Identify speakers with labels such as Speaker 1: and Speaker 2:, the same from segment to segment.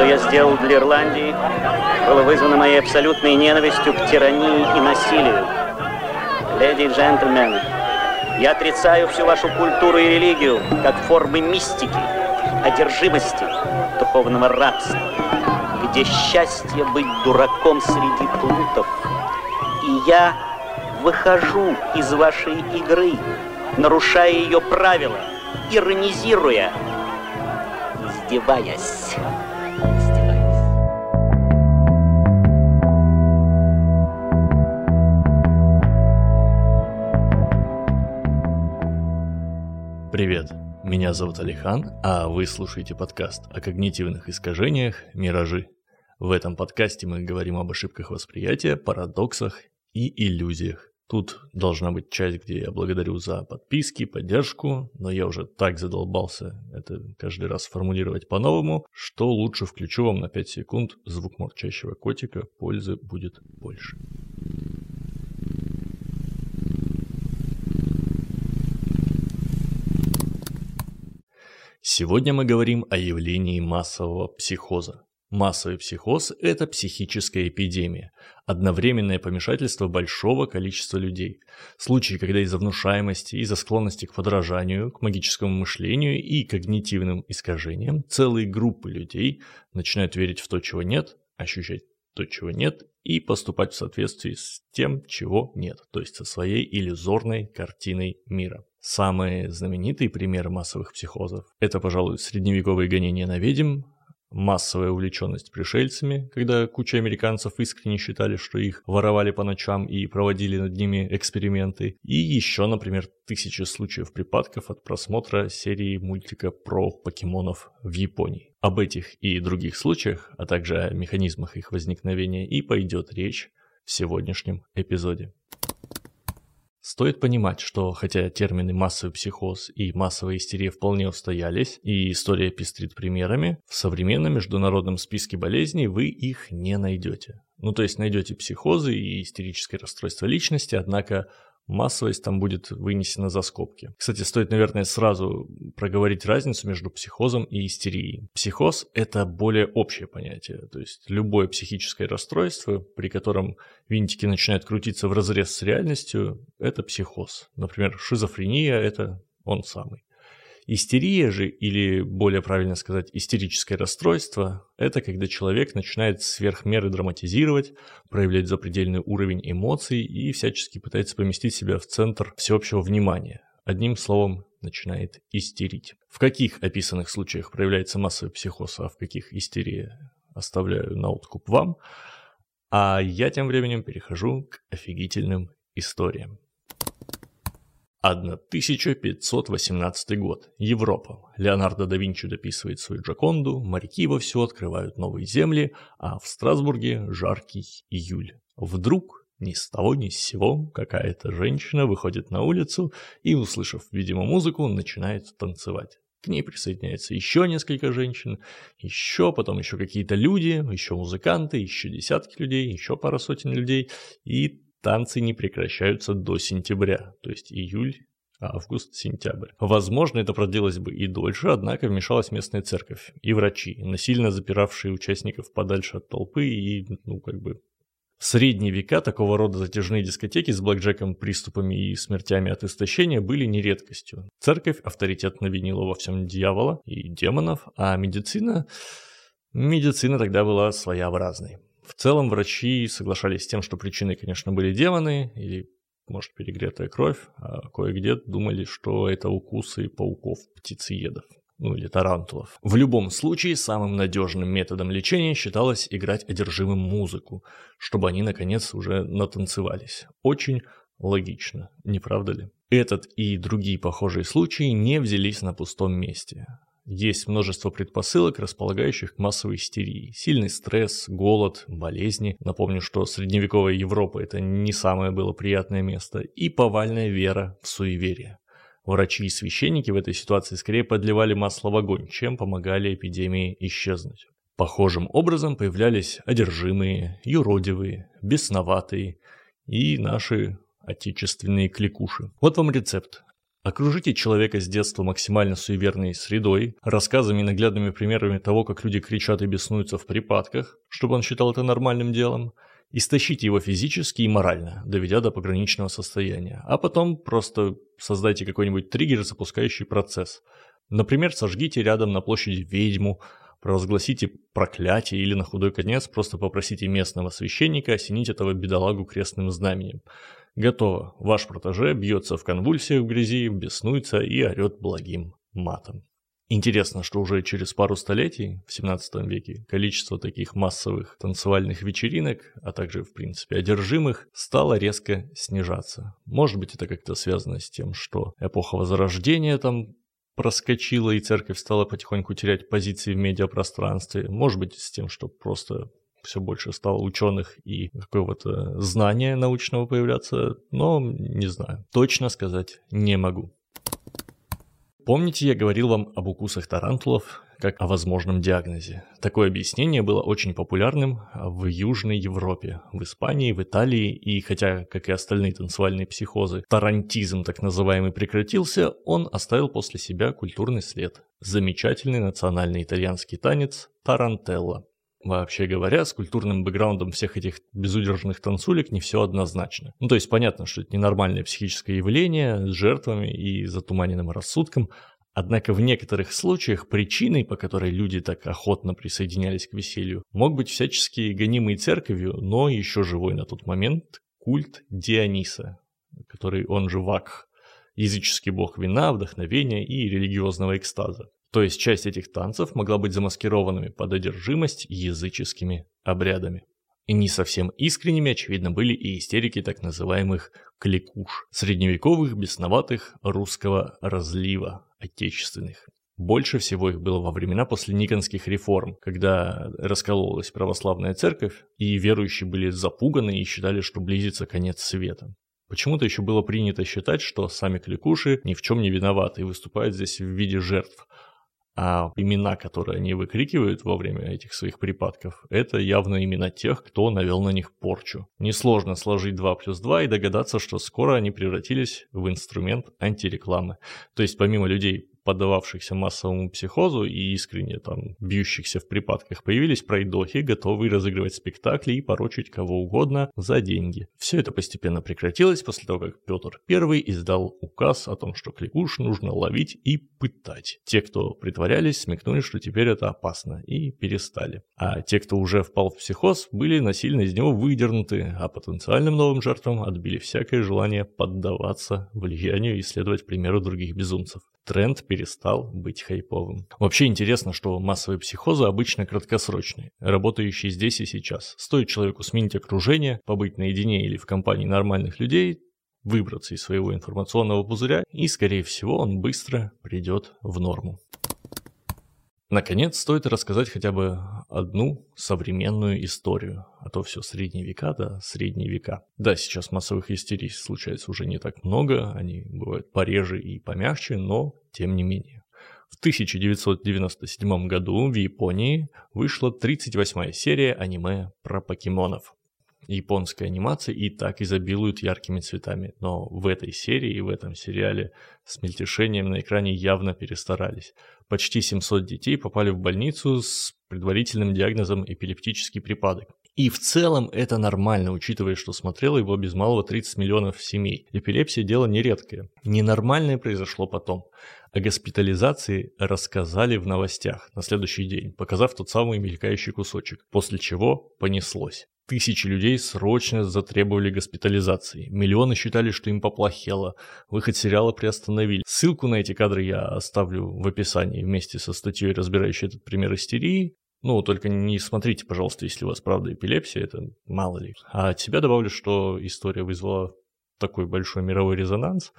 Speaker 1: что я сделал для Ирландии, было вызвано моей абсолютной ненавистью к тирании и насилию. Леди и джентльмены, я отрицаю всю вашу культуру и религию как формы мистики, одержимости, духовного рабства, где счастье быть дураком среди плутов. И я выхожу из вашей игры, нарушая ее правила, иронизируя, издеваясь.
Speaker 2: Меня зовут Алихан, а вы слушаете подкаст о когнитивных искажениях «Миражи». В этом подкасте мы говорим об ошибках восприятия, парадоксах и иллюзиях. Тут должна быть часть, где я благодарю за подписки, поддержку, но я уже так задолбался это каждый раз формулировать по-новому, что лучше включу вам на 5 секунд звук мурчащего котика, пользы будет больше. Сегодня мы говорим о явлении массового психоза. Массовый психоз – это психическая эпидемия, одновременное помешательство большого количества людей. Случаи, когда из-за внушаемости, из-за склонности к подражанию, к магическому мышлению и когнитивным искажениям целые группы людей начинают верить в то, чего нет, ощущать то, чего нет, и поступать в соответствии с тем, чего нет, то есть со своей иллюзорной картиной мира. Самые знаменитые примеры массовых психозов – это, пожалуй, средневековые гонения на ведьм, массовая увлеченность пришельцами, когда куча американцев искренне считали, что их воровали по ночам и проводили над ними эксперименты, и еще, например, тысячи случаев припадков от просмотра серии мультика про покемонов в Японии. Об этих и других случаях, а также о механизмах их возникновения и пойдет речь в сегодняшнем эпизоде. Стоит понимать, что хотя термины массовый психоз и массовая истерия вполне устоялись, и история пестрит примерами, в современном международном списке болезней вы их не найдете. Ну то есть найдете психозы и истерическое расстройство личности, однако массовость там будет вынесена за скобки. Кстати, стоит, наверное, сразу проговорить разницу между психозом и истерией. Психоз – это более общее понятие, то есть любое психическое расстройство, при котором винтики начинают крутиться в разрез с реальностью, это психоз. Например, шизофрения – это он самый. Истерия же, или более правильно сказать, истерическое расстройство, это когда человек начинает сверх меры драматизировать, проявлять запредельный уровень эмоций и всячески пытается поместить себя в центр всеобщего внимания. Одним словом, начинает истерить. В каких описанных случаях проявляется массовый психоз, а в каких истерия, оставляю на откуп вам. А я тем временем перехожу к офигительным историям. 1518 год. Европа. Леонардо да Винчи дописывает свою Джаконду, моряки вовсю открывают новые земли, а в Страсбурге жаркий июль. Вдруг ни с того ни с сего какая-то женщина выходит на улицу и, услышав, видимо, музыку, начинает танцевать. К ней присоединяется еще несколько женщин, еще, потом еще какие-то люди, еще музыканты, еще десятки людей, еще пара сотен людей. И танцы не прекращаются до сентября, то есть июль, август, сентябрь. Возможно, это продлилось бы и дольше, однако вмешалась местная церковь и врачи, насильно запиравшие участников подальше от толпы и, ну, как бы... В средние века такого рода затяжные дискотеки с блэкджеком, приступами и смертями от истощения были не редкостью. Церковь авторитетно винила во всем дьявола и демонов, а медицина... Медицина тогда была своеобразной. В целом врачи соглашались с тем, что причиной, конечно, были демоны или, может, перегретая кровь, а кое-где думали, что это укусы пауков-птицеедов ну или тарантулов. В любом случае, самым надежным методом лечения считалось играть одержимым музыку, чтобы они, наконец, уже натанцевались. Очень логично, не правда ли? Этот и другие похожие случаи не взялись на пустом месте. Есть множество предпосылок, располагающих к массовой истерии. Сильный стресс, голод, болезни. Напомню, что средневековая Европа – это не самое было приятное место. И повальная вера в суеверие. Врачи и священники в этой ситуации скорее подливали масло в огонь, чем помогали эпидемии исчезнуть. Похожим образом появлялись одержимые, юродивые, бесноватые и наши отечественные кликуши. Вот вам рецепт Окружите человека с детства максимально суеверной средой, рассказами и наглядными примерами того, как люди кричат и беснуются в припадках, чтобы он считал это нормальным делом, истощите его физически и морально, доведя до пограничного состояния, а потом просто создайте какой-нибудь триггер, запускающий процесс. Например, сожгите рядом на площади ведьму, провозгласите проклятие или на худой конец просто попросите местного священника осенить этого бедолагу крестным знаменем – Готово. Ваш протеже бьется в конвульсиях в грязи, беснуется и орет благим матом. Интересно, что уже через пару столетий, в 17 веке, количество таких массовых танцевальных вечеринок, а также, в принципе, одержимых, стало резко снижаться. Может быть, это как-то связано с тем, что эпоха Возрождения там проскочила, и церковь стала потихоньку терять позиции в медиапространстве. Может быть, с тем, что просто все больше стало ученых и какого-то знания научного появляться, но не знаю. Точно сказать не могу. Помните, я говорил вам об укусах тарантулов как о возможном диагнозе. Такое объяснение было очень популярным в Южной Европе, в Испании, в Италии, и хотя, как и остальные танцевальные психозы, тарантизм так называемый прекратился, он оставил после себя культурный след. Замечательный национальный итальянский танец тарантелла. Вообще говоря, с культурным бэкграундом всех этих безудержных танцулек не все однозначно. Ну, то есть понятно, что это ненормальное психическое явление с жертвами и затуманенным рассудком, Однако в некоторых случаях причиной, по которой люди так охотно присоединялись к веселью, мог быть всячески гонимый церковью, но еще живой на тот момент культ Диониса, который он же Вакх, языческий бог вина, вдохновения и религиозного экстаза. То есть часть этих танцев могла быть замаскированными под одержимость языческими обрядами. И не совсем искренними, очевидно, были и истерики так называемых кликуш, средневековых бесноватых русского разлива, отечественных. Больше всего их было во времена после Никонских реформ, когда раскололась православная церковь, и верующие были запуганы и считали, что близится конец света. Почему-то еще было принято считать, что сами кликуши ни в чем не виноваты и выступают здесь в виде жертв, а имена, которые они выкрикивают во время этих своих припадков, это явно имена тех, кто навел на них порчу. Несложно сложить 2 плюс 2 и догадаться, что скоро они превратились в инструмент антирекламы. То есть помимо людей, поддававшихся массовому психозу и искренне там бьющихся в припадках, появились пройдохи, готовые разыгрывать спектакли и порочить кого угодно за деньги. Все это постепенно прекратилось после того, как Петр I издал указ о том, что кликуш нужно ловить и пытать. Те, кто притворялись, смекнули, что теперь это опасно, и перестали. А те, кто уже впал в психоз, были насильно из него выдернуты, а потенциальным новым жертвам отбили всякое желание поддаваться влиянию и следовать примеру других безумцев тренд перестал быть хайповым. Вообще интересно, что массовые психозы обычно краткосрочные, работающие здесь и сейчас. Стоит человеку сменить окружение, побыть наедине или в компании нормальных людей, выбраться из своего информационного пузыря, и, скорее всего, он быстро придет в норму. Наконец, стоит рассказать хотя бы одну современную историю, а то все средние века, да, средние века. Да, сейчас массовых истерий случается уже не так много, они бывают пореже и помягче, но тем не менее. В 1997 году в Японии вышла 38-я серия аниме про покемонов японской анимации и так изобилуют яркими цветами. Но в этой серии и в этом сериале с мельтешением на экране явно перестарались. Почти 700 детей попали в больницу с предварительным диагнозом эпилептический припадок. И в целом это нормально, учитывая, что смотрело его без малого 30 миллионов семей. Эпилепсия – дело нередкое. Ненормальное произошло потом. О госпитализации рассказали в новостях на следующий день, показав тот самый мелькающий кусочек, после чего понеслось. Тысячи людей срочно затребовали госпитализации. Миллионы считали, что им поплохело. Выход сериала приостановили. Ссылку на эти кадры я оставлю в описании вместе со статьей, разбирающей этот пример истерии. Ну, только не смотрите, пожалуйста, если у вас правда эпилепсия, это мало ли. А от себя добавлю, что история вызвала такой большой мировой резонанс,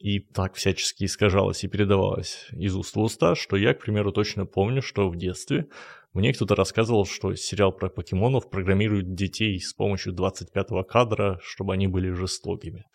Speaker 2: и так всячески искажалась и передавалась из уст в уста, что я, к примеру, точно помню, что в детстве мне кто-то рассказывал, что сериал про покемонов программирует детей с помощью 25-го кадра, чтобы они были жестокими.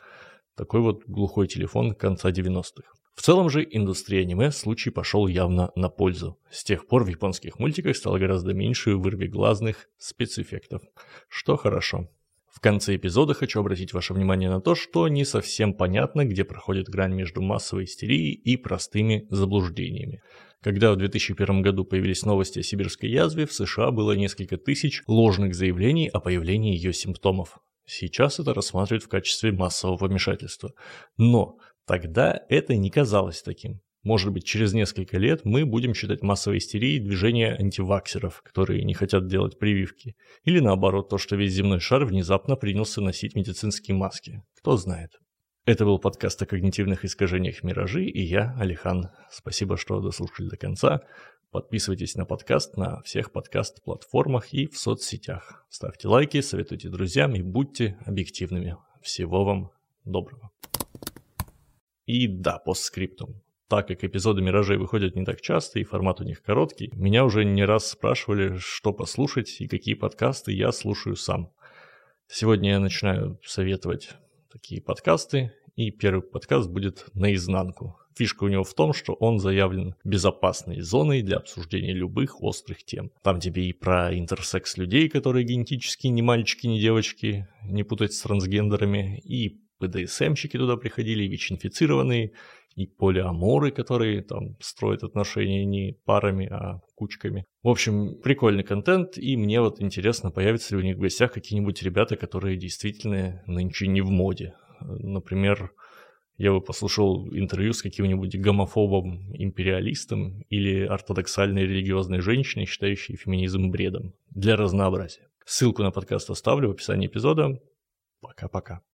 Speaker 2: Такой вот глухой телефон конца 90-х. В целом же индустрия аниме случай пошел явно на пользу. С тех пор в японских мультиках стало гораздо меньше вырвиглазных спецэффектов, что хорошо. В конце эпизода хочу обратить ваше внимание на то, что не совсем понятно, где проходит грань между массовой истерией и простыми заблуждениями. Когда в 2001 году появились новости о сибирской язве, в США было несколько тысяч ложных заявлений о появлении ее симптомов. Сейчас это рассматривают в качестве массового вмешательства. Но тогда это не казалось таким. Может быть, через несколько лет мы будем считать массовой истерией движение антиваксеров, которые не хотят делать прививки. Или наоборот, то, что весь земной шар внезапно принялся носить медицинские маски. Кто знает. Это был подкаст о когнитивных искажениях «Миражи» и я, Алихан. Спасибо, что дослушали до конца. Подписывайтесь на подкаст на всех подкаст-платформах и в соцсетях. Ставьте лайки, советуйте друзьям и будьте объективными. Всего вам доброго. И да, постскриптум так как эпизоды «Миражей» выходят не так часто и формат у них короткий, меня уже не раз спрашивали, что послушать и какие подкасты я слушаю сам. Сегодня я начинаю советовать такие подкасты, и первый подкаст будет «Наизнанку». Фишка у него в том, что он заявлен безопасной зоной для обсуждения любых острых тем. Там тебе и про интерсекс людей, которые генетически не мальчики, не девочки, не путать с трансгендерами, и ПДСМщики туда приходили, и ВИЧ-инфицированные, и полиаморы, которые там строят отношения не парами, а кучками. В общем, прикольный контент, и мне вот интересно, появятся ли у них в гостях какие-нибудь ребята, которые действительно нынче не в моде. Например, я бы послушал интервью с каким-нибудь гомофобом-империалистом или ортодоксальной религиозной женщиной, считающей феминизм бредом. Для разнообразия. Ссылку на подкаст оставлю в описании эпизода. Пока-пока.